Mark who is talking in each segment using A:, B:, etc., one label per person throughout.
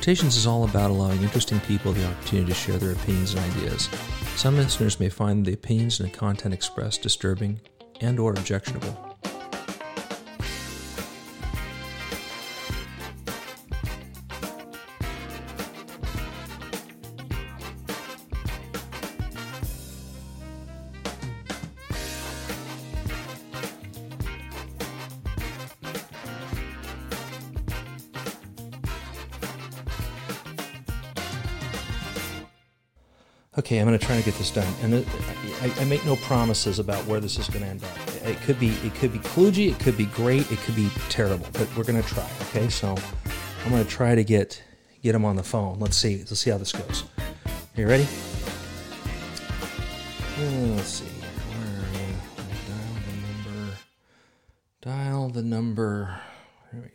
A: Rotations is all about allowing interesting people the opportunity to share their opinions and ideas. Some listeners may find the opinions and the content expressed disturbing and or objectionable. Done, and I, I make no promises about where this is going to end up. It could be, it could be kludgy, it could be great, it could be terrible, but we're going to try. Okay, so I'm going to try to get get him on the phone. Let's see, let's see how this goes. Are you ready? Uh, Let's see. Dial the number. Dial the number. There we go.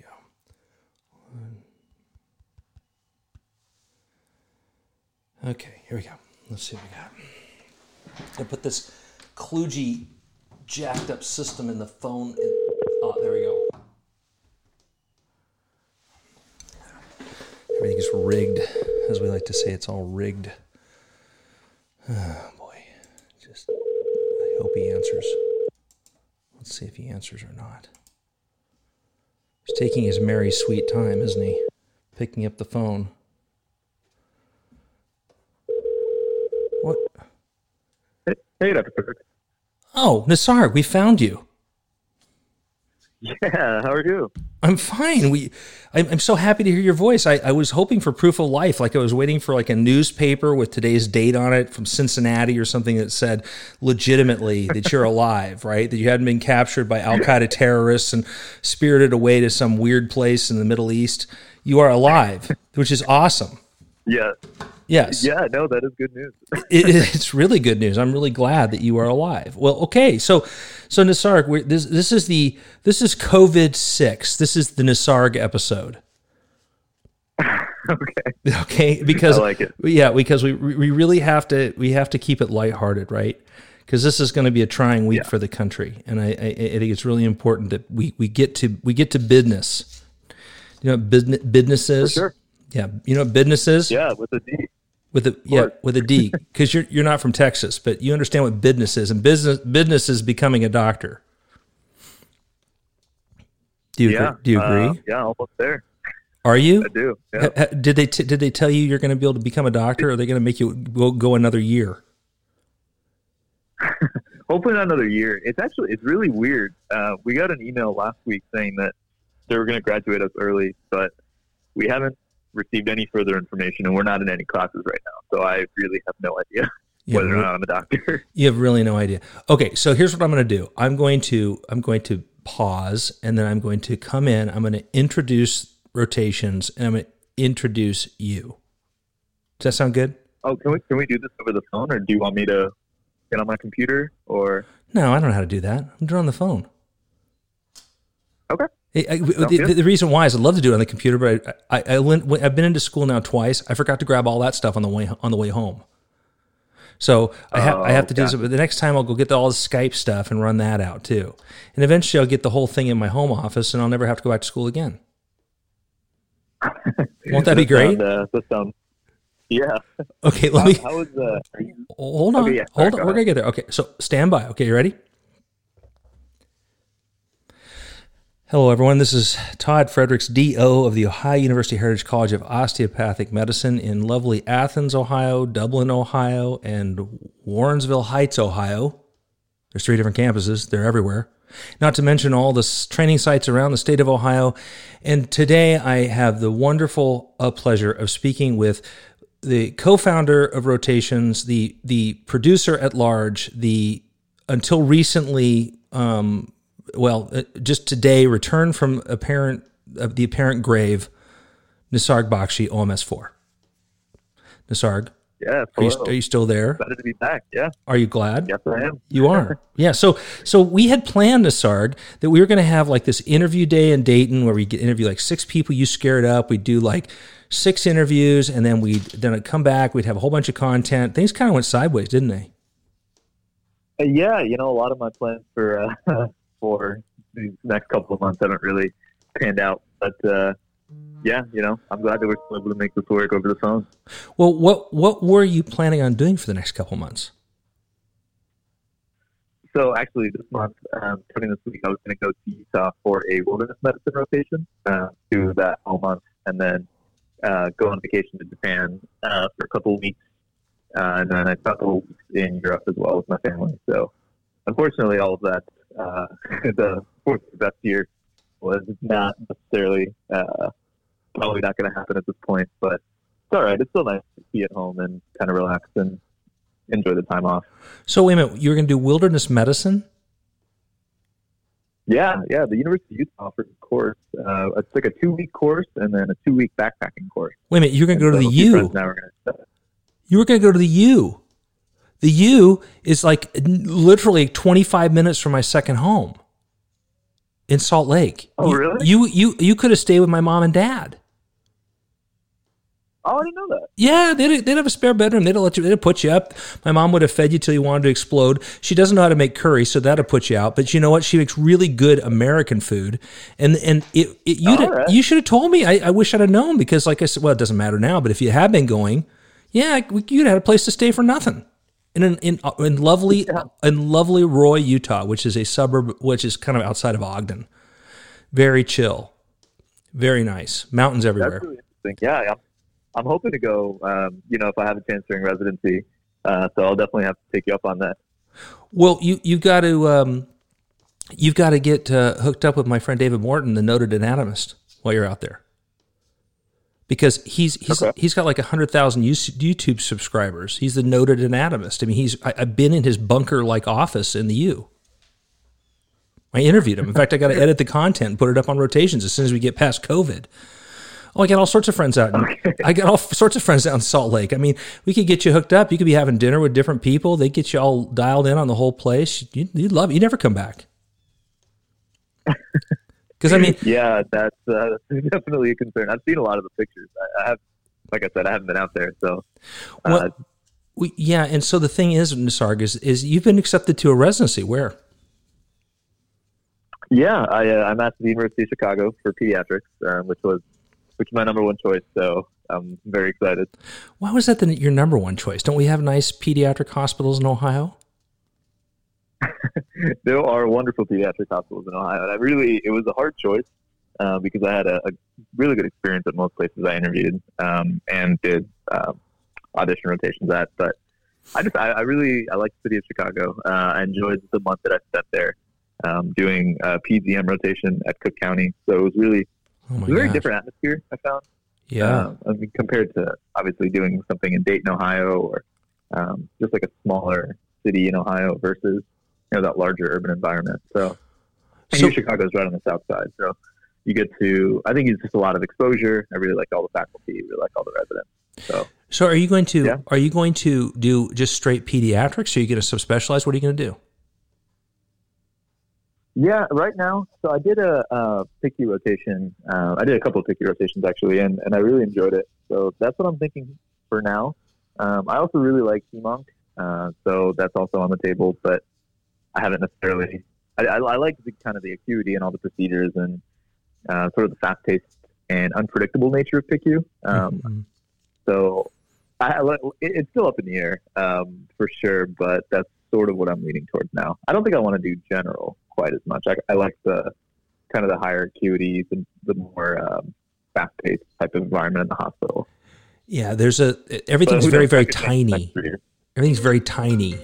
A: Okay, here we go. Let's see what we got. I put this kludgy, jacked up system in the phone. Oh, there we go. Everything's rigged, as we like to say. It's all rigged. Oh boy, just I hope he answers. Let's see if he answers or not. He's taking his merry sweet time, isn't he? Picking up the phone. What?
B: Hey, Dr.
A: Oh, Nassar, we found you.
B: Yeah, how are you?
A: I'm fine. We, I'm, I'm so happy to hear your voice. I, I was hoping for proof of life, like I was waiting for like a newspaper with today's date on it from Cincinnati or something that said legitimately that you're alive, right? That you hadn't been captured by Al Qaeda terrorists and spirited away to some weird place in the Middle East. You are alive, which is awesome.
B: Yeah.
A: Yes.
B: Yeah, no, that is good news.
A: it, it's really good news. I'm really glad that you are alive. Well, okay, so so Nisarg, we're, this this is the this is COVID six. This is the Nisarg episode.
B: okay.
A: Okay, because
B: I like it.
A: yeah, because we we really have to we have to keep it lighthearted, right? Because this is going to be a trying week
B: Yeah.
A: for the country, and I, I I think it's really important that we we get to we get to business. You know, business business is.
B: sure.
A: Yeah, you know what business is.
B: Yeah, with a D.
A: With a yeah, with a D, because you're you're not from Texas, but you understand what business is, and business business is becoming a doctor. Do you
B: Yeah.
A: agree? do you agree?
B: uh, yeah, almost there.
A: Are you?
B: I do. Yeah.
A: Ha- ha- did they t- did they tell you you're going to be able to become a doctor? Or are they going to make you go, go another year?
B: Hopefully not another year. It's actually it's really weird. Uh, we got an email last week saying that they were going to graduate us early, but we haven't received any further information, and we're not in any classes right now. So I really have no idea
A: Yeah,
B: whether or not I'm a doctor.
A: You have really no idea. Okay, so here's what I'm going to do. I'm going to I'm going to pause, and then I'm going to come in. I'm going to introduce rotations, and I'm going to introduce you. Does that sound good?
B: oh, can we can we do this over the phone, or do you want me to get on my computer? Or
A: No, I don't know how to do that. I'm doing it on the phone.
B: okay,
A: I- the, the reason why is I'd love to do it on the computer, but I, I, I went, I've been into school now twice. I forgot to grab all that stuff on the way on the way home. So I have I have to do
B: Oh,
A: this. But the next time I'll go get all the Skype stuff and run that out too. And eventually I'll get the whole thing in my home office, and I'll never have to go back to school again. Won't that be great?
B: Sound, uh, that sounds yeah.
A: Okay, let
B: How,
A: me
B: how is uh? You,
A: hold on.
B: Okay, yeah,
A: hold on.
B: go
A: We're gonna get there. Okay, so stand by. Okay, you ready? Hello, everyone. This is Todd Fredricks, DO of the Ohio University Heritage College of Osteopathic Medicine in lovely Athens, Ohio, Dublin, Ohio, and Warrensville Heights, Ohio. There's three different campuses, they're everywhere. Not to mention all the training sites around the state of Ohio. And today I have the wonderful uh, pleasure of speaking with the co-founder of Rotations, the the producer at large, the until recently, um, well, uh, just today returned from apparent uh, the apparent grave, Nisarg Bakshi, OMS4. Nisarg,
B: yeah,
A: are you, are you still there?
B: excited to be back. Yeah,
A: Are you glad?
B: yes, I am.
A: You are. Yeah. So so we had planned, Nisarg, that we were going to have like this interview day in Dayton where we get interview like six people you scared up. We'd do like six interviews and then we'd then I'd come back. We'd have a whole bunch of content. Things kind of went sideways, didn't they?
B: Uh, yeah, you know, a lot of my plans for uh, for these next couple of months haven't really panned out, but uh, yeah, you know, I'm glad that we're still able to make this work over the phone.
A: Well, what what were you planning on doing for the next couple months?
B: So actually, this month, um, starting this week, I was going to go to Utah for a wilderness medicine rotation, uh, do that all month, and then uh, go on vacation to Japan uh, for a couple of weeks, uh, and then I spent a couple weeks in Europe as well with my family. So, unfortunately, all of that, uh, the fourth best year was not necessarily uh, probably not going to happen at this point, but it's all right. It's still nice to be at home and kind of relax and enjoy the time off.
A: So wait a minute, you're going to do wilderness medicine?
B: Yeah, yeah. The University of Utah offers a course. Uh, it's like a two-week course and then a two-week backpacking course.
A: Wait a minute, you're going to go to the U.
B: Now we're going to
A: You were going to go to the U. The U is like literally 25 minutes from my second home in Salt Lake.
B: Oh,
A: You-
B: really?
A: You you you could have stayed with my mom and dad.
B: Oh, I didn't know that.
A: Yeah, they'd, they'd have a spare bedroom. They'd let you. They'd put you up. My mom would have fed you till you wanted to explode. She doesn't know how to make curry, so that'd put you out. But you know what? She makes really good American food, and and it, it you
B: right.
A: you should have told me. I, I wish I'd have known because, like I said, well, it doesn't matter now. But if you had been going, yeah, you'd had a place to stay for nothing. In an, in in lovely in lovely Roy, Utah, which is a suburb, which is kind of outside of Ogden. Very chill, very nice, mountains everywhere.
B: Really. Yeah, I'm, I'm hoping to go. Um, you know, if I have a chance during residency, uh, so I'll definitely have to take you up on that.
A: Well, you you've got to um, you've got to get uh, hooked up with my friend David Morton, the noted anatomist, while you're out there, because he's he's
B: Okay.
A: he's got like hundred thousand YouTube subscribers. He's the noted anatomist. I mean, he's I, I've been in his bunker like office in the U. I interviewed him. In fact, I got to edit the content and put it up on rotations as soon as we get past COVID. Oh, I got all sorts of friends out. in- I got all sorts of friends out in Salt Lake. I mean, we could get you hooked up. You could be having dinner with different people. They get you all dialed in on the whole place. You'd, you'd love it. You never come back. Because I mean,
B: Yeah, that's uh, definitely a concern. I've seen a lot of the pictures. I, I have, like I said, I haven't been out there, so uh,
A: Well- we, yeah. And so the thing is, Nisarg, is, is you've been accepted to a residency. Where?
B: Yeah, I, uh, I'm at the University of Chicago for pediatrics, um, which was which is my number one choice. So I'm very excited.
A: Why was that the, your number one choice? Don't we have nice pediatric hospitals in Ohio?
B: There are wonderful pediatric hospitals in Ohio, and I really it was a hard choice uh, because I had a, a really good experience at most places I interviewed um, and did um, audition rotations at. But I just I, I really I like the city of Chicago. Uh, I enjoyed the month that I spent there um, doing a PZM rotation at Cook County. So it was really
A: Oh my
B: It's a very different atmosphere. I found.
A: Yeah.
B: Uh, I mean, compared to obviously doing something in Dayton, Ohio, or um, just like a smaller city in Ohio versus you know that larger urban environment. So, and
A: So-
B: Chicago's right on the south side, so you get to. I think it's just a lot of exposure. I really like all the faculty. Really like all the residents. So
A: So are you going to
B: Yeah.
A: are you going to do just straight pediatrics? Or are you going to subspecialize? What are you going to do?
B: Yeah, right now. So I did a, a PICU rotation. Uh, I did a couple of PICU rotations actually, and, and I really enjoyed it. So that's what I'm thinking for now. Um, I also really like HEMONC, uh, so that's also on the table. But I haven't necessarily. I, I, I like the kind of the acuity and all the procedures and uh, sort of the fast-paced and unpredictable nature of PICU. Um,
A: Mhm.
B: so I, I, it, it's still up in the air um, for sure, but that's sort of what I'm leaning towards now. I don't think I want to do general quite as much. I, I like the kind of the higher acuities and the more um, fast-paced type of environment in the hospital.
A: Yeah, there's a everything's very very
B: I could change
A: tiny. Everything's very tiny.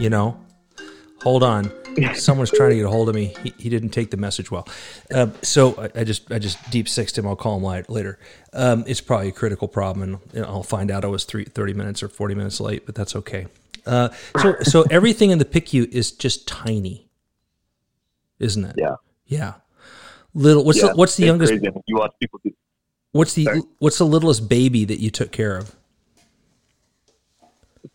A: You know. Hold on. Someone's trying to get a hold of me. He, he didn't take the message well. Um, so I, I just I just deep sixed him. I'll call him later. Um, it's probably a critical problem, and I'll find out I was three, 30 minutes or 40 minutes late, but that's okay. Uh, so so everything in the PICU is just tiny, isn't it?
B: Yeah.
A: Yeah. Little. What's
B: Yeah,
A: the, what's the youngest?
B: crazy. You watch people do.
A: What's the
B: Sorry.
A: what's the littlest baby that you took care of?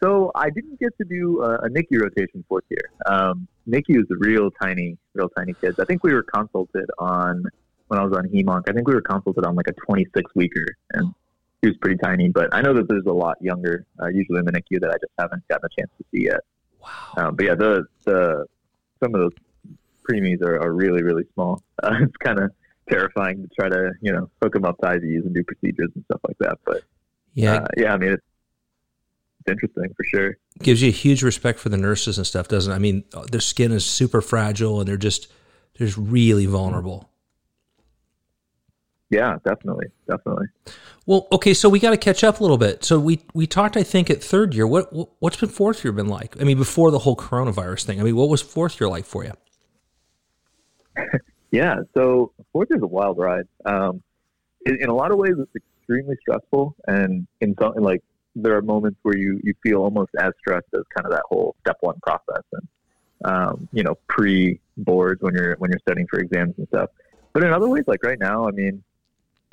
B: So I didn't get to do a, a NICU rotation fourth year. Um, NICU is real tiny, real tiny kids. I think we were consulted on when I was on HEMONC. I think we were consulted on like a 26 weeker, and he was pretty tiny. But I know that there's a lot younger, uh, usually in the NICU, that I just haven't gotten a chance to see yet.
A: Wow.
B: Um, but yeah, the the some of those preemies are, are really really small. Uh, it's kind of terrifying to try to you know hook them up to IVs and do procedures and stuff like that. But
A: Yeah,
B: uh, yeah, I mean it's, it's interesting for sure.
A: gives you a huge respect for the nurses and stuff, doesn't it? I mean, their skin is super fragile and they're just they're just really vulnerable.
B: Yeah, definitely, definitely.
A: Well, okay, so we got to catch up a little bit. So we we talked, I think, at third year. What what- what's been fourth year been like? I mean, before the whole coronavirus thing. I mean, what was fourth year like for you?
B: Yeah, so fourth is a wild ride. Um, in, in a lot of ways, it's extremely stressful, and in some like there are moments where you you feel almost as stressed as kind of that whole step one process, and um, you know pre boards when you're when you're studying for exams and stuff. But in other ways, like right now, I mean,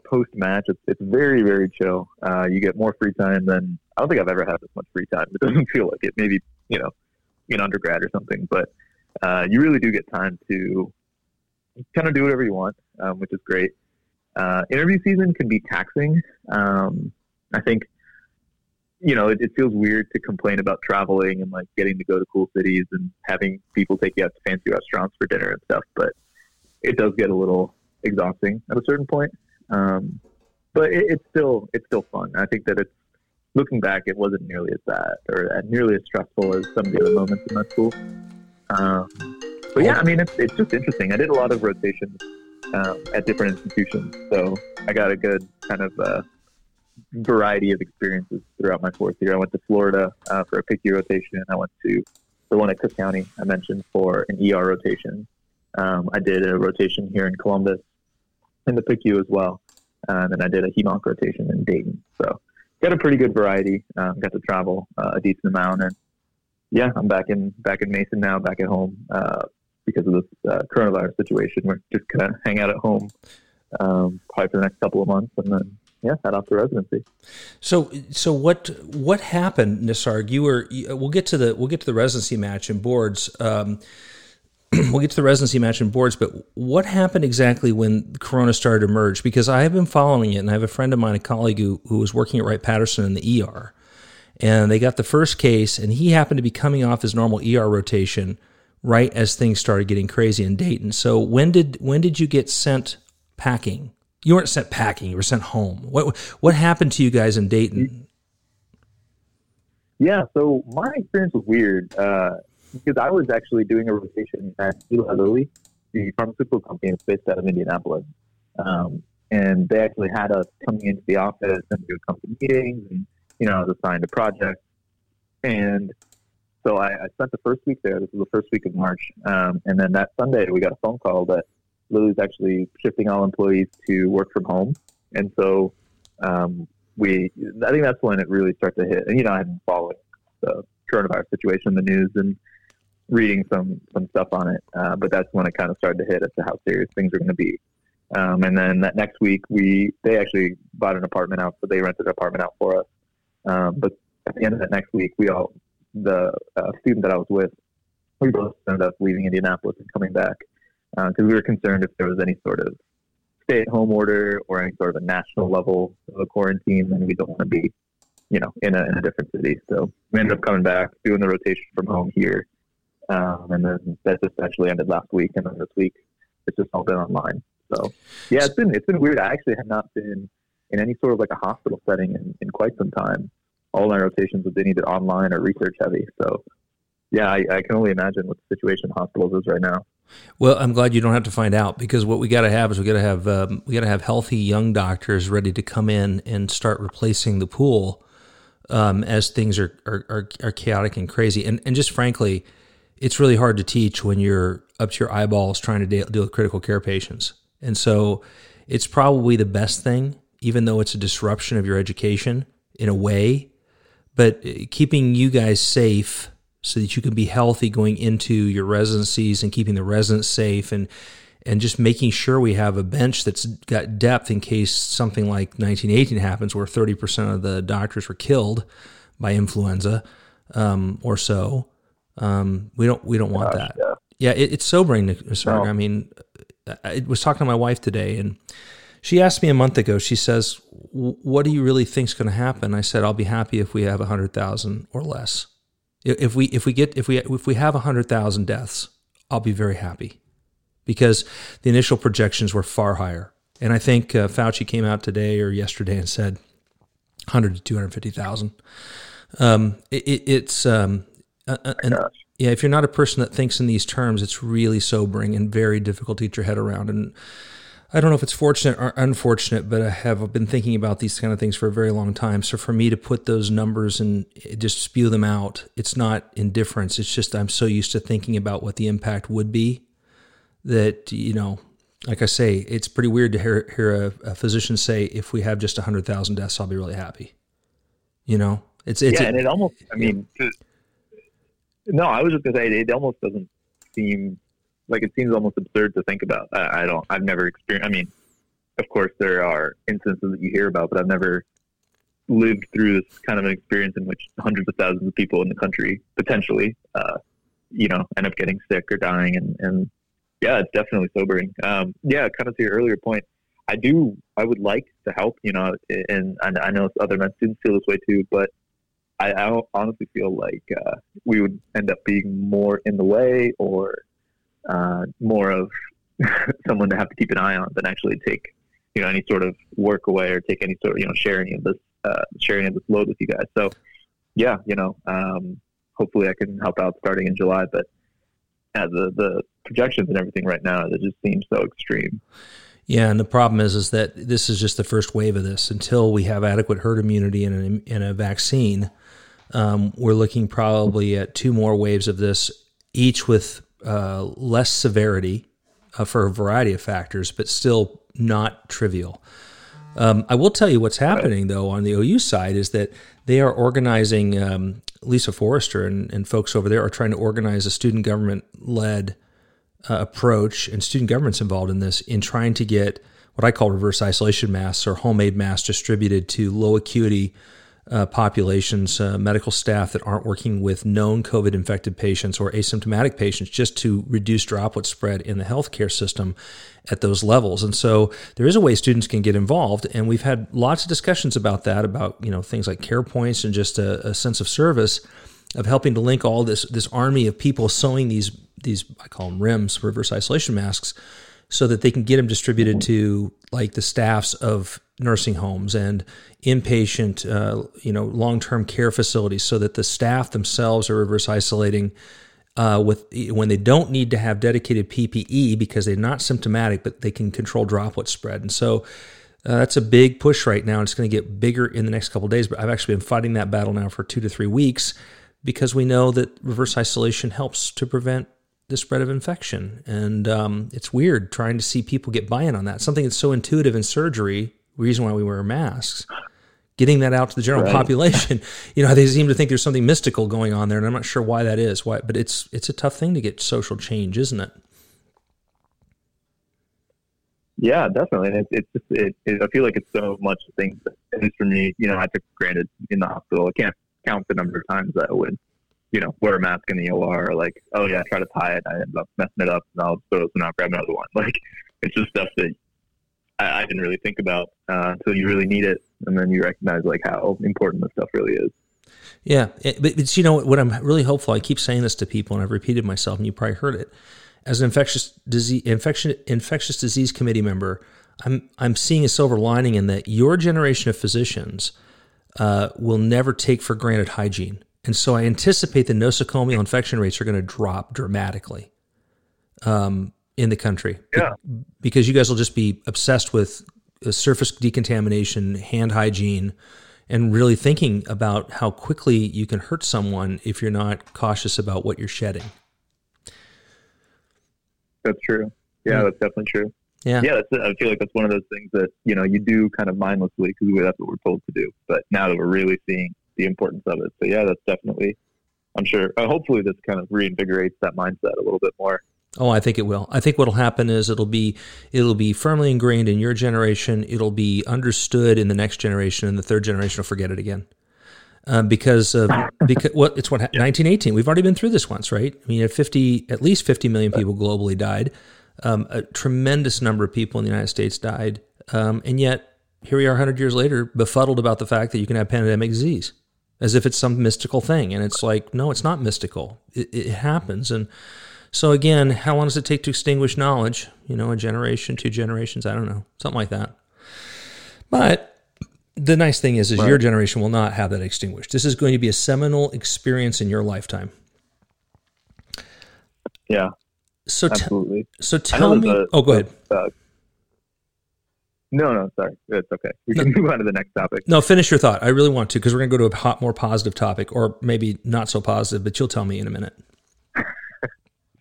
B: post match, it's it's very very chill. Uh, you get more free time than I don't think I've ever had this much free time. It doesn't feel like it. Maybe you know in undergrad or something, but uh, you really do get time to kind of do whatever you want, um, which is great. Uh, interview season can be taxing. Um, I think, you know, it, it feels weird to complain about traveling and like getting to go to cool cities and having people take you out to fancy restaurants for dinner and stuff, but it does get a little exhausting at a certain point. Um, but it, it's still it's still fun. I think that it's looking back, it wasn't nearly as bad or nearly as stressful as some of the other moments in that school. Um, but yeah, I mean, it's, it's just interesting. I did a lot of rotations um, at different institutions, so I got a good kind of uh, variety of experiences throughout my fourth year. I went to Florida uh, for a PICU rotation. I went to the one at Cook County I mentioned for an ER rotation. Um, I did a rotation here in Columbus in the PICU as well, and then I did a HEMONC rotation in Dayton. So got a pretty good variety. Um, got to travel uh, a decent amount, and yeah, I'm back in back in Mason now, back at home uh, because of this uh, coronavirus situation. We're just gonna hang out at home um, probably for the next couple of months, and then yeah, head off to residency.
A: So so what what happened, Nisarg? You were we'll get to the we'll get to the residency match and boards. Um, we'll get to the residency match and boards, but what happened exactly when Corona started to emerge? Because I have been following it, and I have a friend of mine, a colleague who who was working at Wright Patterson in the ER, and they got the first case, and he happened to be coming off his normal ER rotation right as things started getting crazy in Dayton. So when did when did you get sent packing? You weren't sent packing; you were sent home. What what happened to you guys in Dayton?
B: Yeah, so my experience was weird uh, because I was actually doing a rotation at Eli Lilly, the pharmaceutical company that's based out of Indianapolis. Um, and they actually had us coming into the office and do company meetings, and you know, I was assigned a project. And so I, I spent the first week there. This was the first week of March, um, and then that Sunday we got a phone call that Lilly's actually shifting all employees to work from home, and so um, we I think that's when it really started to hit. And you know, I had been following the coronavirus situation in the news and reading some some stuff on it, uh, but that's when it kind of started to hit as to how serious things are going to be. Um, and then that next week, we they actually bought an apartment out, so they rented an apartment out for us. Um, but at the end of that next week, we all the uh, student that I was with, we both ended up leaving Indianapolis and coming back because we were concerned if there was any sort of stay-at-home order or any sort of a national level of a quarantine, then we don't want to be, you know, in a, in a different city. So we ended up coming back, doing the rotation from home here, um, and then that just actually ended last week, and then this week it's just all been online. So yeah, it's been it's been weird. I actually have not been in any sort of like a hospital setting in, in quite some time. All my rotations have been either online or research heavy. So yeah, I, I can only imagine what the situation in hospitals is right now.
A: Well, I'm glad you don't have to find out because what we got to have is we got to have um, we got to have healthy young doctors ready to come in and start replacing the pool um, as things are, are are are chaotic and crazy. And and just frankly, it's really hard to teach when you're up to your eyeballs trying to deal, deal with critical care patients. And so, it's probably the best thing, even though it's a disruption of your education in a way. But uh, keeping you guys safe so that you can be healthy going into your residencies and keeping the residents safe and and just making sure we have a bench that's got depth in case something like 1918 happens where 30% of the doctors were killed by influenza um, or so um, we don't we don't want
B: Gosh,
A: that
B: yeah.
A: yeah it, it's sobering Mr.
B: No.
A: I mean I was talking to my wife today and she asked me a month ago she says what do you really think's going to happen I said I'll be happy if we have 100,000 or less if we if we get if we if we have hundred thousand deaths, I'll be very happy. because the initial projections were far higher. And I think uh, Fauci came out today or yesterday and said 100 to 250,000. Um, it, it's um, uh, uh and, yeah, if you're not a person that thinks in these terms, it's really sobering and very difficult to get your head around. And I don't know if it's fortunate or unfortunate, but I have been thinking about these kind of things for a very long time. So for me to put those numbers and just spew them out, it's not indifference. It's just I'm so used to thinking about what the impact would be that you know, like I say, it's pretty weird to hear hear a, a physician say, "If we have just hundred thousand deaths, I'll be really happy." You know, it's it's
B: yeah, and it almost. I mean, no, I was just gonna say it almost doesn't seem like it seems almost absurd to think about. I, I don't. I've never experienced. I mean, of course, there are instances that you hear about, but I've never lived through this kind of an experience in which hundreds of thousands of people in the country potentially, uh, you know, end up getting sick or dying. And, and yeah, it's definitely sobering. Um, yeah, kind of to your earlier point, I do. I would like to help, you know, and, and I know other med students feel this way too, but I, I honestly feel like uh, we would end up being more in the way or uh, more of someone to have to keep an eye on than actually take you know any sort of work away or take any sort of you know share any of this uh, sharing of this load with you guys. So yeah, you know, um, hopefully I can help out starting in July, but yeah, the the projections and everything right now it just seems so extreme.
A: Yeah, and the problem is is that this is just the first wave of this. Until we have adequate herd immunity and a, and a vaccine, um, we're looking probably at two more waves of this, each with uh, less severity uh, for a variety of factors, but still not trivial. Um, I will tell you what's happening though on the OU side is that they are organizing. Um, Lisa Forrester and, and, folks over there are trying to organize a student government led uh, approach, and student government's involved in this in trying to get what I call reverse isolation masks or homemade masks distributed to low acuity uh, populations, uh, medical staff that aren't working with known COVID infected patients or asymptomatic patients just to reduce droplet spread in the healthcare system at those levels. And so there is a way students can get involved. And we've had lots of discussions about that, about, you know, things like care points and just a, a sense of service of helping to link all this, this army of people sewing these, these, I call them RIMS, reverse isolation masks, so that they can get them distributed to like the staffs of nursing homes and inpatient, uh, you know, long-term care facilities, so that the staff themselves are reverse isolating uh, with when they don't need to have dedicated PPE because they're not symptomatic, but they can control droplet spread. And so uh, that's a big push right now. And It's going to get bigger in the next couple days. But I've actually been fighting that battle now for two to three weeks because we know that reverse isolation helps to prevent the spread of infection. And um, it's weird trying to see people get buy-in on that. Something that's so intuitive in surgery reason why we wear masks. Getting that out to the general right. population, you know, they seem to think there's something mystical going on there, and I'm not sure why that is. Why, but it's it's a tough thing to get social change, isn't it?
B: Yeah, definitely. And it, it's it, it, I feel like it's so much things, at least for me, you know, I took granted in the hospital. I can't count the number of times that I would, you know, wear a mask in the OR or like, oh yeah, try to tie it. I end up messing it up and I'll throw it and I'll grab another one. Like, it's just stuff that I, I didn't really think about uh, until you really need it, and then you recognize like how important this stuff really is.
A: Yeah, it, but, you know what? I'm really hopeful. I keep saying this to people, and I've repeated myself, and you probably heard it. As an infectious disease infection infectious disease committee member, I'm I'm seeing a silver lining in that your generation of physicians uh, will never take for granted hygiene, and so I anticipate the nosocomial infection rates are going to drop dramatically. Um, in the country.
B: Yeah.
A: Because you guys will just be obsessed with uh, surface decontamination, hand hygiene, and really thinking about how quickly you can hurt someone if you're not cautious about what you're shedding.
B: That's true. Yeah, mm-hmm. that's definitely true.
A: Yeah.
B: Yeah, that's, I feel like that's one of those things that, you know, you do kind of mindlessly because that's what we're told to do. But now that we're really seeing the importance of it. So, yeah, that's definitely, I'm sure, uh, hopefully this kind of reinvigorates that mindset a little bit more.
A: Oh, I think it will. I think what'll happen is it'll be it'll be firmly ingrained in your generation. It'll be understood in the next generation, and the third generation will forget it again. Uh, because of because what well, it's what 1918. We've already been through this once, right? I mean, at 50, at least 50 million people globally died. Um, a tremendous number of people in the United States died, um, and yet here we are, 100 years later, befuddled about the fact that you can have pandemic disease, as if it's some mystical thing. And it's like, no, it's not mystical. It, it happens, and So again, how long does it take to extinguish knowledge? You know, a generation, two generations, I don't know, something like that. But the nice thing is, is right. your generation will not have that extinguished. This is going to be a seminal experience in your lifetime.
B: Yeah.
A: So absolutely. so tell me. Oh, go ahead. Uh,
B: no, no, sorry. It's okay. We can no, move on to the next topic.
A: No, finish your thought. I really want to because we're going to go to a hot, more positive topic, or maybe not so positive, but you'll tell me in a minute.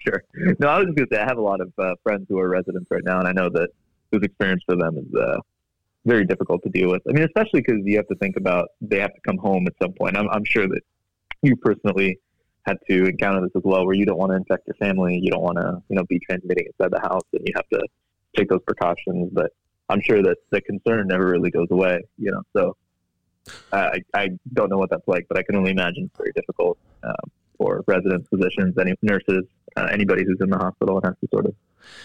B: Sure. No, I was just going to say I have a lot of uh, friends who are residents right now, and I know that this experience for them is uh, very difficult to deal with. I mean, especially because you have to think about they have to come home at some point. I'm, I'm sure that you personally had to encounter this as well, where you don't want to infect your family, you don't want to, you know, be transmitting inside the house, and you have to take those precautions. But I'm sure that the concern never really goes away, you know. So I, I don't know what that's like, but I can only imagine it's very difficult um, for residents, physicians, any nurses, uh, anybody who's in the hospital and has to sort of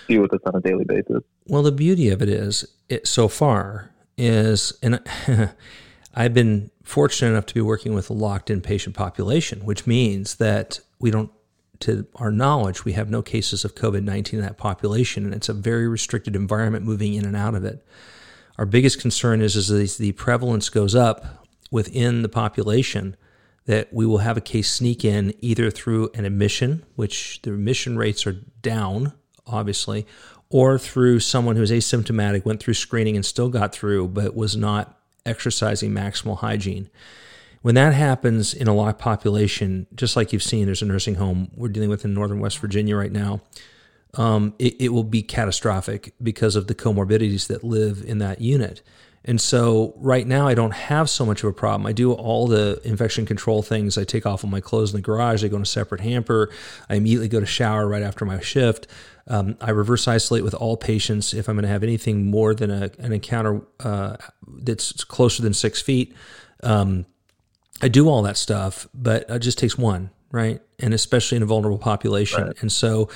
B: deal with this on a daily basis.
A: Well, the beauty of it is, it so far is, and I've been fortunate enough to be working with a locked-in patient population, which means that we don't to our knowledge, we have no cases of COVID 19 in that population, and it's a very restricted environment moving in and out of it. Our biggest concern is, is as the prevalence goes up within the population, that we will have a case sneak in either through an admission, which the admission rates are down, obviously, or through someone who's asymptomatic, went through screening and still got through, but was not exercising maximal hygiene. When that happens in a locked population, just like you've seen, there's a nursing home we're dealing with in northern West Virginia right now. Um, it, it will be catastrophic because of the comorbidities that live in that unit. And so right now I don't have so much of a problem. I do all the infection control things. I take off all my clothes in the garage. I go in a separate hamper. I immediately go to shower right after my shift. Um, I reverse isolate with all patients if I'm going to have anything more than a, an encounter uh, that's closer than six feet. Um, I do all that stuff, but it just takes one, right? And especially in a vulnerable population. Right. And so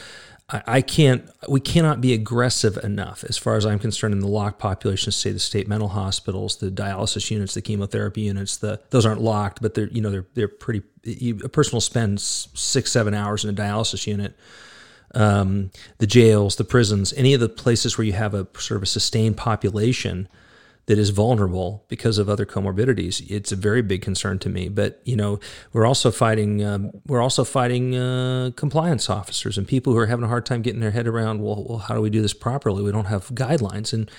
A: I, can't, we cannot be aggressive enough as far as I'm concerned in the locked populations, say the state mental hospitals, the dialysis units, the chemotherapy units, the, those aren't locked, but they're, you know, they're, they're pretty, you, a person will spend six, seven hours in a dialysis unit. Um, the jails, the prisons, any of the places where you have a sort of a sustained population, that is vulnerable because of other comorbidities. It's a very big concern to me. But you know, we're also fighting um, we're also fighting uh, compliance officers and people who are having a hard time getting their head around. Well, well, how do we do this properly? We don't have guidelines and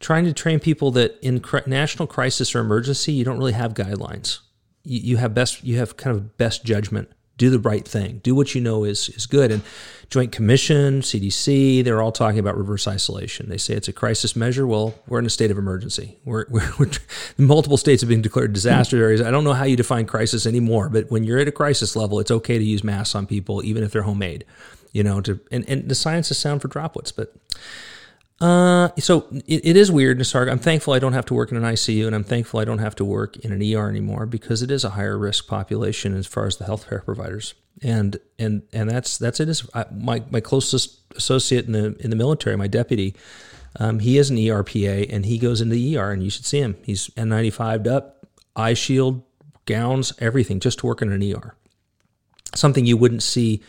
A: trying to train people that in national crisis or emergency, you don't really have guidelines. You, you have best you have kind of best judgment do the right thing, do what you know is is good. And Joint Commission, CDC, they're all talking about reverse isolation. They say it's a crisis measure. Well, we're in a state of emergency. We're, we're, we're multiple states have been declared disaster areas. I don't know how you define crisis anymore, but when you're at a crisis level, it's okay to use masks on people, even if they're homemade. You know, to and, and the science is sound for droplets, but uh, so it, it is weird, Nisarg. I'm thankful I don't have to work in an ICU, and I'm thankful I don't have to work in an ER anymore because it is a higher risk population as far as the healthcare providers. And and and that's that's it. Is my my closest associate in the in the military, my deputy. Um, he is an ERPA, and he goes into the ER, and you should see him. He's N95'd up, eye shield, gowns, everything, just to work in an ER. Something you wouldn't see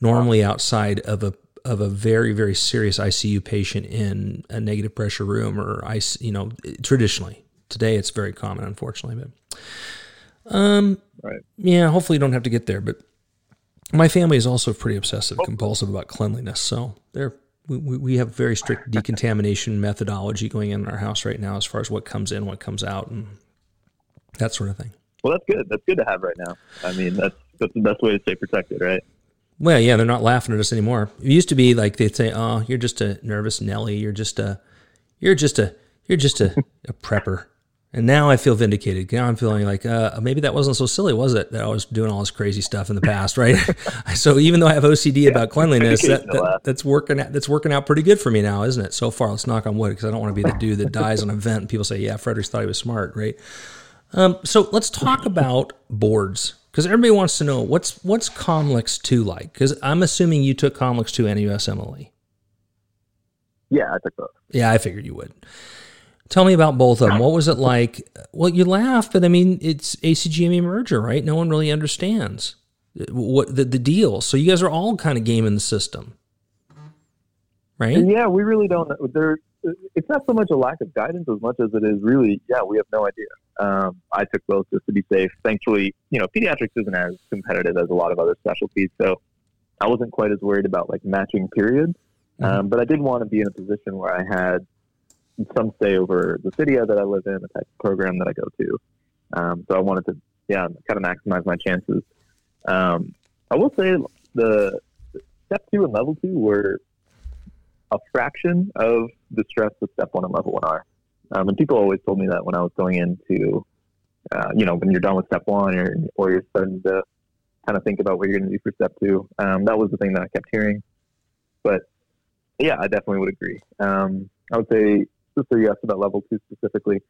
A: normally outside of a of a very very serious ICU patient in a negative pressure room or ice you know traditionally. Today it's very common unfortunately but um right. yeah hopefully you don't have to get there but my family is also pretty obsessive compulsive about cleanliness so they're we, we have very strict decontamination methodology going in our house right now as far as what comes in what comes out and that sort of thing.
B: Well that's good. That's good to have right now. I mean that's that's the best way to stay protected right
A: well, yeah, they're not laughing at us anymore. It used to be like they'd say, "Oh, you're just a nervous Nelly. You're just a, you're just a, you're just a, a prepper." And now I feel vindicated. Now I'm feeling like uh, maybe that wasn't so silly, was it? That I was doing all this crazy stuff in the past, right? so even though I have OCD yeah, about cleanliness, that, that, that's working. Out, that's working out pretty good for me now, isn't it? So far, let's knock on wood because I don't want to be the dude that dies on a vent. And people say, "Yeah, Fredricks thought he was smart," right? Um, so let's talk about boards because everybody wants to know what's what's Comlex two like. Because I'm assuming you took Comlex two and USMLE.
B: Yeah, I took both.
A: Yeah, I figured you would. Tell me about both of them. What was it like? Well, you laugh, but I mean, it's ACGME merger, right? No one really understands. Uh, what the, the deal. So you guys are all kind of gaming the system, right?
B: Yeah, we really don't. There, it's not so much a lack of guidance as much as it is really, yeah, we have no idea. Um, I took both just to be safe. Thankfully, you know, pediatrics isn't as competitive as a lot of other specialties, so I wasn't quite as worried about like matching periods. Mm-hmm. Um, but I did want to be in a position where I had some say over the city that I live in, the type of program that I go to. Um, so I wanted to, yeah, kind of maximize my chances. Um, I will say the step two and level two were a fraction of the stress that step one and level one are. Um, and people always told me that when I was going into, uh, you know, when you're done with step one or, or you're starting to kind of think about what you're going to do for step two. Um, that was the thing that I kept hearing. But yeah, I definitely would agree. Um, I would say, so you asked about level two specifically.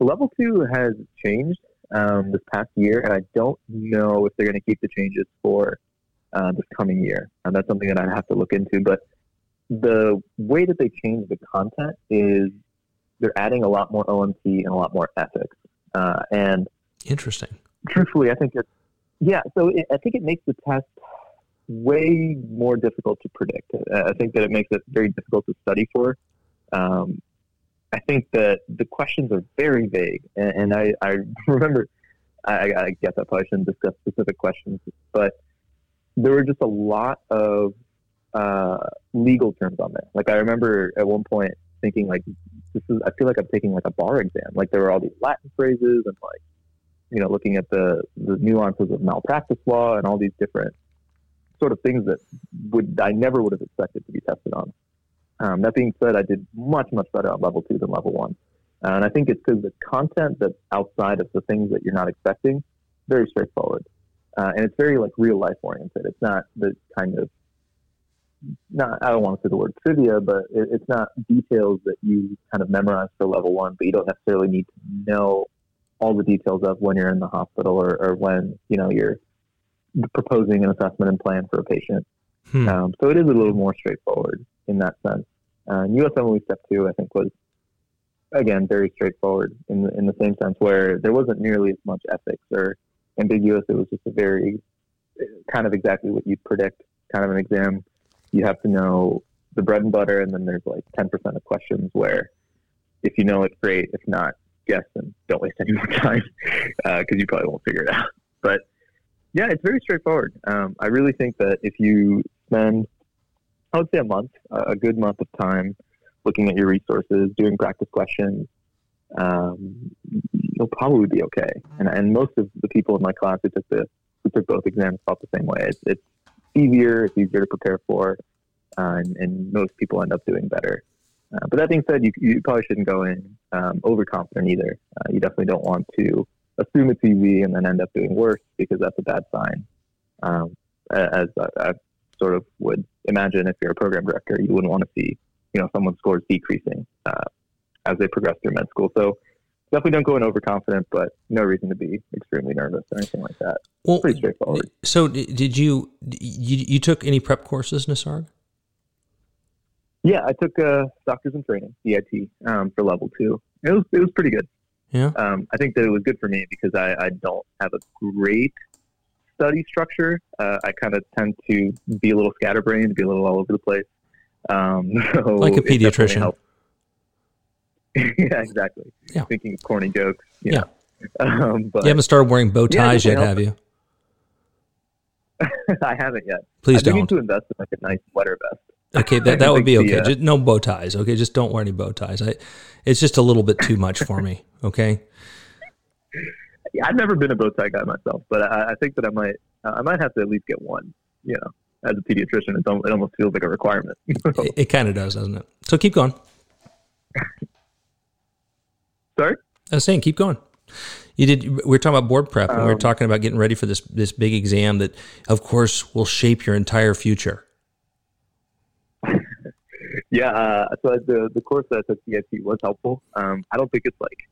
B: Level two has changed um, this past year, and I don't know if they're going to keep the changes for uh, this coming year. And that's something that I have to look into. But the way that they change the content is they're adding a lot more OMT and a lot more ethics. Uh, and
A: interesting.
B: Truthfully, I think it's yeah. So it, I think it makes the test way more difficult to predict. Uh, I think that it makes it very difficult to study for. Um, I think that the questions are very vague, and, and I, I, remember. I, I guess I probably shouldn't discuss specific questions, but there were just a lot of uh, legal terms on there. Like I remember at one point thinking like this is I feel like I'm taking like a bar exam. Like there were all these Latin phrases and like you know looking at the the nuances of malpractice law and all these different sort of things that would I never would have expected to be tested on. Um, that being said, I did much much better on level two than level one, and I think it's because the content that's outside of the things that you're not expecting very straightforward, uh, and it's very like real life oriented. It's not the kind of not I don't want to say the word trivia, but it, it's not details that you kind of memorize for level one, but you don't necessarily need to know all the details of when you're in the hospital or, or when you know you're proposing an assessment and plan for a patient. Hmm. Um, so it is a little more straightforward in that sense. Uh, USMLE Step Two, I think, was again very straightforward in the, in the same sense where there wasn't nearly as much ethics or ambiguous. It was just a very kind of exactly what you'd predict kind of an exam you have to know the bread and butter, and then there's like 10% of questions where if you know it, great. If not, guess and don't waste any more time because uh, you probably won't figure it out. But yeah, it's very straightforward. Um, I really think that if you spend, I would say a month, a good month of time looking at your resources, doing practice questions, um, you'll probably be okay. And, and most of the people in my class who took the who took both exams felt the same way. It's, it's easier, it's easier to prepare for, uh, and, and, most people end up doing better. Uh, but that being said, you, you probably shouldn't go in um, overconfident either. Uh, you definitely don't want to assume it's easy and then end up doing worse because that's a bad sign. Um, as I, I, sort of would imagine if you're a program director, you wouldn't want to see you know someone's scores decreasing uh, as they progress through med school. So definitely don't go in overconfident, but no reason to be extremely nervous or anything like that. Well, pretty straightforward.
A: So, did you you, you took any prep courses, Nisarg?
B: Yeah, I took uh, Doctors in Training (DIT) um, for level two. It was it was pretty good.
A: Yeah,
B: um, I think that it was good for me because I, I don't have a great study structure. Uh, I kind of tend to be a little scatterbrained, be a little all over the place. Um, so
A: like a pediatrician.
B: yeah, exactly.
A: Yeah.
B: Thinking of corny jokes.
A: You yeah. Um, but, you haven't started wearing bow ties yeah, yet, have you?
B: I haven't yet.
A: Please
B: I
A: don't.
B: need to invest in like a nice sweater vest.
A: Okay, that, that would be okay. The, uh, just, no bow ties. Okay, just don't wear any bow ties. I, it's just a little bit too much for me. Okay.
B: Yeah, I've never been a bow tie guy myself, but I, I think that I might. I might have to at least get one. You know, as a pediatrician, it, it almost feels like a requirement.
A: it, it kind of does, doesn't it? So keep going.
B: Sorry?
A: I was saying, keep going. You did. We were talking about board prep, and um, we were talking about getting ready for this this big exam that, of course, will shape your entire future.
B: yeah. Uh, so the the course that I took DIT was helpful. Um, I don't think it's like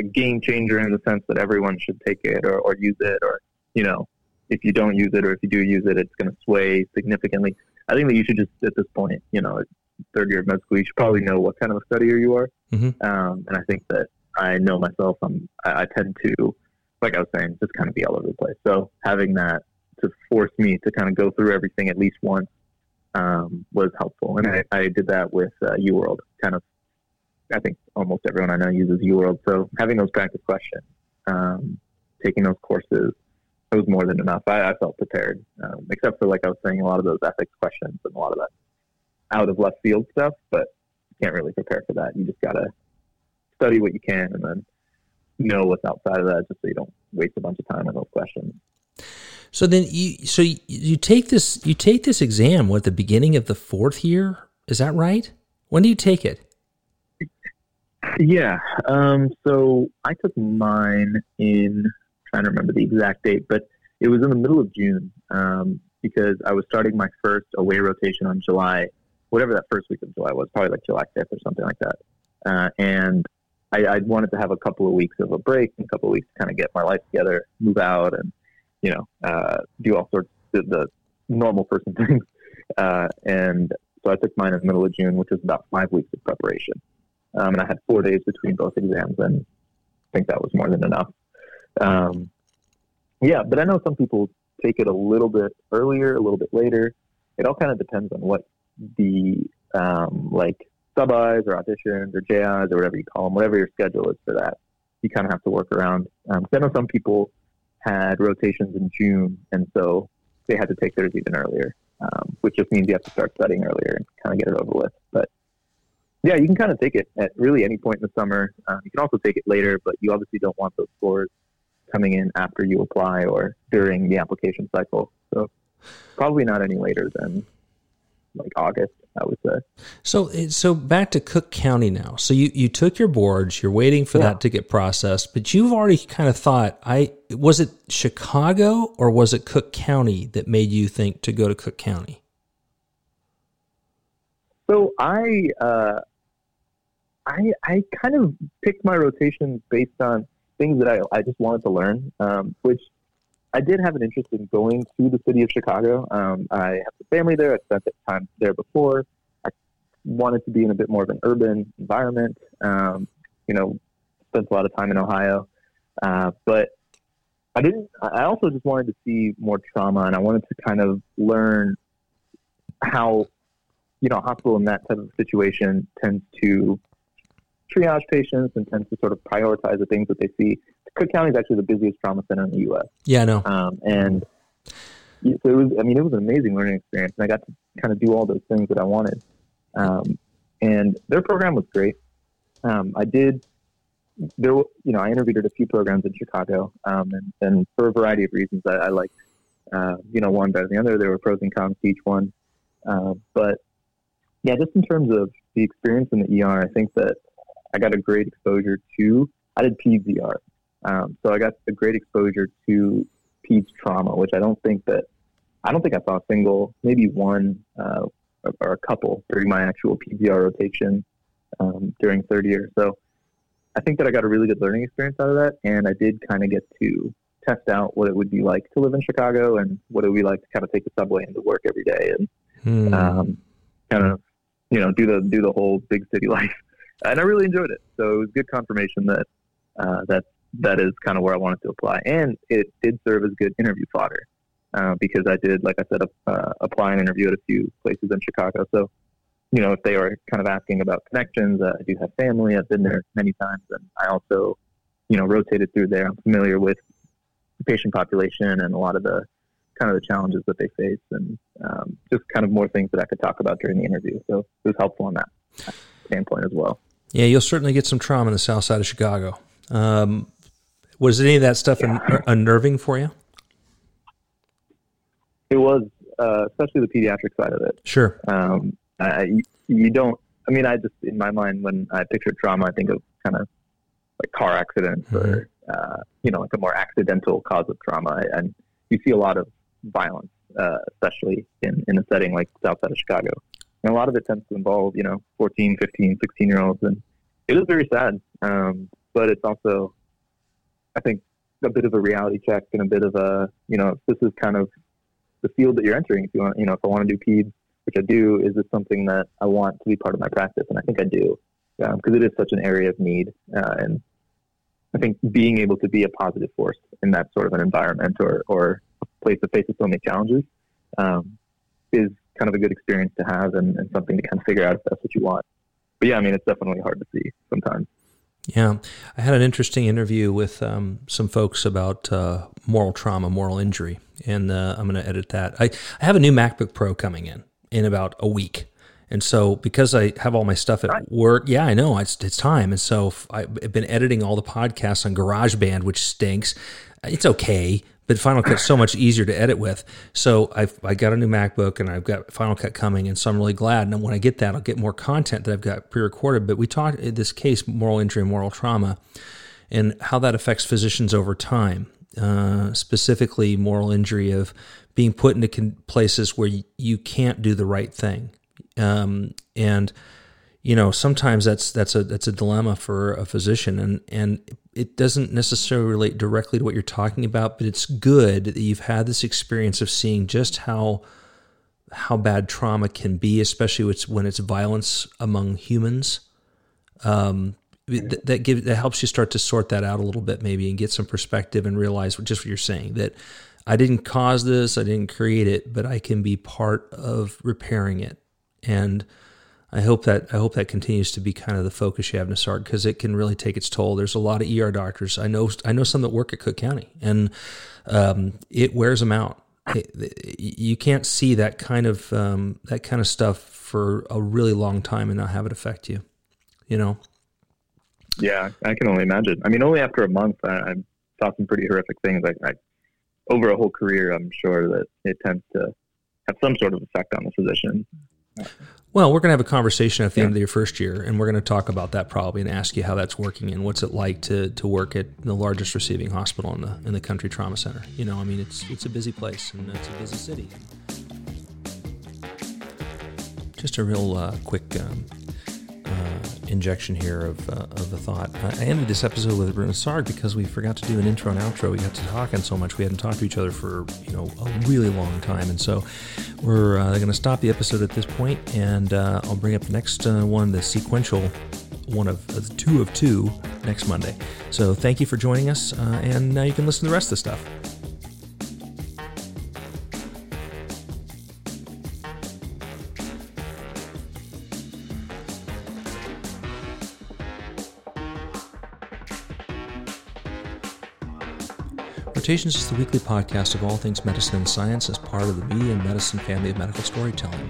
B: a game changer in the sense that everyone should take it or, or use it, or you know, if you don't use it or if you do use it, it's going to sway significantly. I think that you should just at this point, you know, third year of med school, you should probably know what kind of a studier you are.
A: Mm-hmm.
B: Um, and I think that I know myself. I'm, I, I tend to, like I was saying, just kind of be all over the place. So having that to force me to kind of go through everything at least once um, was helpful. And I, I did that with uh, UWorld. Kind of, I think almost everyone I know uses UWorld. So having those practice questions, um, taking those courses, it was more than enough. I, I felt prepared, um, except for like I was saying, a lot of those ethics questions and a lot of that out of left field stuff. But you can't really prepare for that. You just gotta study what you can and then know what's outside of that, just so you don't waste a bunch of time on those questions.
A: So then you so you, you take this you take this exam what, at the beginning of the fourth year. Is that right? When do you take it?
B: Yeah. Um, so I took mine in trying to remember the exact date, but it was in the middle of June um, because I was starting my first away rotation on July, whatever that first week of July was, probably like July 5th or something like that. Uh, and I, I wanted to have a couple of weeks of a break and a couple of weeks to kind of get my life together, move out, and you know, uh, do all sorts of the, the normal person things. Uh, and so I took mine in the middle of June, which was about five weeks of preparation. Um, and I had four days between both exams, and I think that was more than enough. Um, yeah, but I know some people take it a little bit earlier, a little bit later. It all kind of depends on what the um, like sub Is or auditions or JIs or whatever you call them, whatever your schedule is for that. You kind of have to work around. Um, I know some people had rotations in June, and so they had to take theirs even earlier, um, which just means you have to start studying earlier and kind of get it over with. But yeah, you can kind of take it at really any point in the summer. Um, you can also take it later, but you obviously don't want those scores coming in after you apply or during the application cycle. So probably not any later than like August, I would say.
A: So, so back to Cook County now. So you, you took your boards, you're waiting for yeah. that to get processed, but you've already kind of thought, I was it Chicago or was it Cook County that made you think to go to Cook County?
B: So I, uh, I, I kind of picked my rotations based on things that I, I just wanted to learn, um, which I did have an interest in going to the city of Chicago. Um, I have a family there. I spent time there before. I wanted to be in a bit more of an urban environment. Um, you know, spent a lot of time in Ohio, uh, but I didn't. I also just wanted to see more trauma, and I wanted to kind of learn how, you know, a hospital in that type of situation tends to triage patients and tends to sort of prioritize the things that they see Cook County is actually the busiest trauma center in the U.S.
A: Yeah, I know.
B: Um, and so it was. I mean, it was an amazing learning experience, and I got to kind of do all those things that I wanted. Um, and their program was great. Um, I did. There, you know, I interviewed at a few programs in Chicago, um, and, and, for a variety of reasons, I, I liked, uh, you know, one better than the other. There were pros and cons to each one, uh, but yeah, just in terms of the experience in the ER, I think that I got a great exposure to. I did PEDS ER, um, so I got a great exposure to peds trauma, which I don't think that I don't think I saw a single, maybe one uh, or a couple during my actual PZR rotation um, during third year. So I think that I got a really good learning experience out of that, and I did kind of get to test out what it would be like to live in Chicago and what it would be like to kind of take the subway into work every day and hmm. um, kind of you know do the do the whole big city life. And I really enjoyed it. So it was good confirmation that uh, that that is kind of where I wanted to apply. And it did serve as good interview fodder uh, because I did, like I said, uh, apply and interview at a few places in Chicago. So, you know, if they are kind of asking about connections, uh, I do have family. I've been there many times, and I also, you know, rotated through there. I'm familiar with the patient population and a lot of the kind of the challenges that they face, and um, just kind of more things that I could talk about during the interview. So it was helpful on that standpoint as well.
A: Yeah, you'll certainly get some trauma in the south side of Chicago. Um, was any of that stuff yeah. un- unnerving for you?
B: It was, uh, especially the pediatric side of it.
A: Sure.
B: Um, I, you don't. I mean, I just in my mind when I picture trauma, I think of kind of like car accidents mm-hmm. or uh, you know, like a more accidental cause of trauma, and you see a lot of violence, uh, especially in in a setting like south side of Chicago. And a lot of it tends to involve, you know, 14, 15, 16 year olds. And it is very sad. Um, but it's also I think a bit of a reality check and a bit of a you know this is kind of the field that you're entering. If you want, you know, if I want to do peds, which I do, is this something that I want to be part of my practice? And I think I do because um, it is such an area of need. Uh, and I think being able to be a positive force in that sort of an environment or or place that faces so many challenges um, is kind of a good experience to have and, and something to kind of figure out if that's what you want. But yeah, I mean, it's definitely hard to see sometimes.
A: Yeah, I had an interesting interview with um, some folks about uh, moral trauma, moral injury, and uh, I'm going to edit that. I, I have a new MacBook Pro coming in in about a week. And so, because I have all my stuff at work, yeah, I know it's, it's time. And so, I've been editing all the podcasts on GarageBand, which stinks. It's okay, but Final Cut's so much easier to edit with. So I've I got a new MacBook and I've got Final Cut coming, and so I'm really glad. And when I get that, I'll get more content that I've got pre-recorded. But we talked in this case, moral injury and moral trauma, and how that affects physicians over time. Uh, specifically, moral injury of being put into places where you can't do the right thing, um, and you know sometimes that's that's a that's a dilemma for a physician and and it doesn't necessarily relate directly to what you're talking about but it's good that you've had this experience of seeing just how how bad trauma can be especially when it's violence among humans. Um, that, that gives that helps you start to sort that out a little bit maybe and get some perspective and realize just what you're saying that I didn't cause this I didn't create it but I can be part of repairing it. And I hope that I hope that continues to be kind of the focus you have, Nisarg, because it can really take its toll. There's a lot of ER doctors. I know I know some that work at Cook County, and um, it wears them out. You can't see that kind of um, that kind of stuff for a really long time and not have it affect you. You know.
B: Yeah, I can only imagine. I mean, only after a month, I, I saw some pretty horrific things. Like I, over a whole career, I'm sure that it tends to have some sort of effect on the physician.
A: Well, we're going to have a conversation at the yeah. end of your first year, and we're going to talk about that probably and ask you how that's working and what's it like to, to work at the largest receiving hospital in the in the country trauma center. You know, I mean, it's it's a busy place and it's a busy city. Just a real uh, quick um, injection here of, uh, of a thought. I ended this episode with Bruno Sarg because we forgot to do an intro and outro. We got to talking so much. We hadn't talked to each other for you know a really long time, and so we're uh, going to stop the episode at this point, and uh, I'll bring up the next uh, one, the sequential one of two of two next Monday. So thank you for joining us, uh, and now you can listen to the rest of the stuff. Rotations is the weekly podcast of all things medicine and science as part of the media and medicine family of medical storytelling.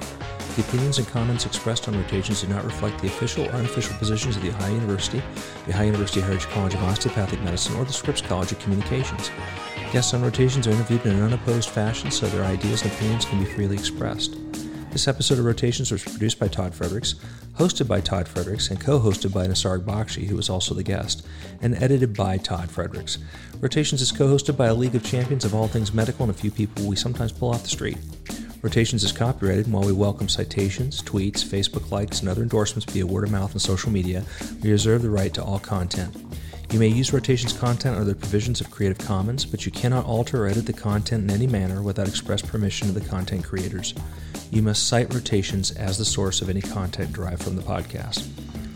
A: The opinions and comments expressed on Rotations do not reflect the official or unofficial positions of the Ohio University, the Ohio University Heritage College of Osteopathic Medicine, or the Scripps College of Communications. Guests on Rotations are interviewed in an unopposed fashion so their ideas and opinions can be freely expressed. This episode of Rotations was produced by Todd Fredricks, hosted by Todd Fredricks, and co hosted by Nisarg Bakshi, who was also the guest, and edited by Todd Fredricks. Rotations is co hosted by a league of champions of all things medical and a few people we sometimes pull off the street. Rotations is copyrighted, and while we welcome citations, tweets, Facebook likes, and other endorsements via word of mouth and social media, we reserve the right to all content. You may use Rotations content under the provisions of Creative Commons, but you cannot alter or edit the content in any manner without express permission of the content creators you must cite rotations as the source of any content derived from the podcast.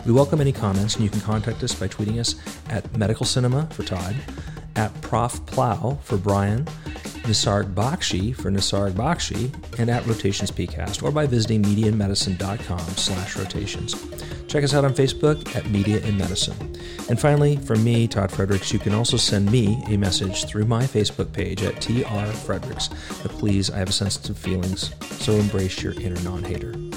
A: We welcome any comments, and you can contact us by tweeting us at Medical Cinema for Todd, at Prof Plow for Brian, Nisarg Bakshi for Nisarg Bakshi, and at Rotations PCast, or by visiting mediainmedicine.com slash rotations. Check us out on Facebook at Media in Medicine. And finally, from me, Todd Fredricks, you can also send me a message through my Facebook page at TR Fredricks. But please, I have sensitive feelings, so embrace your inner non hater.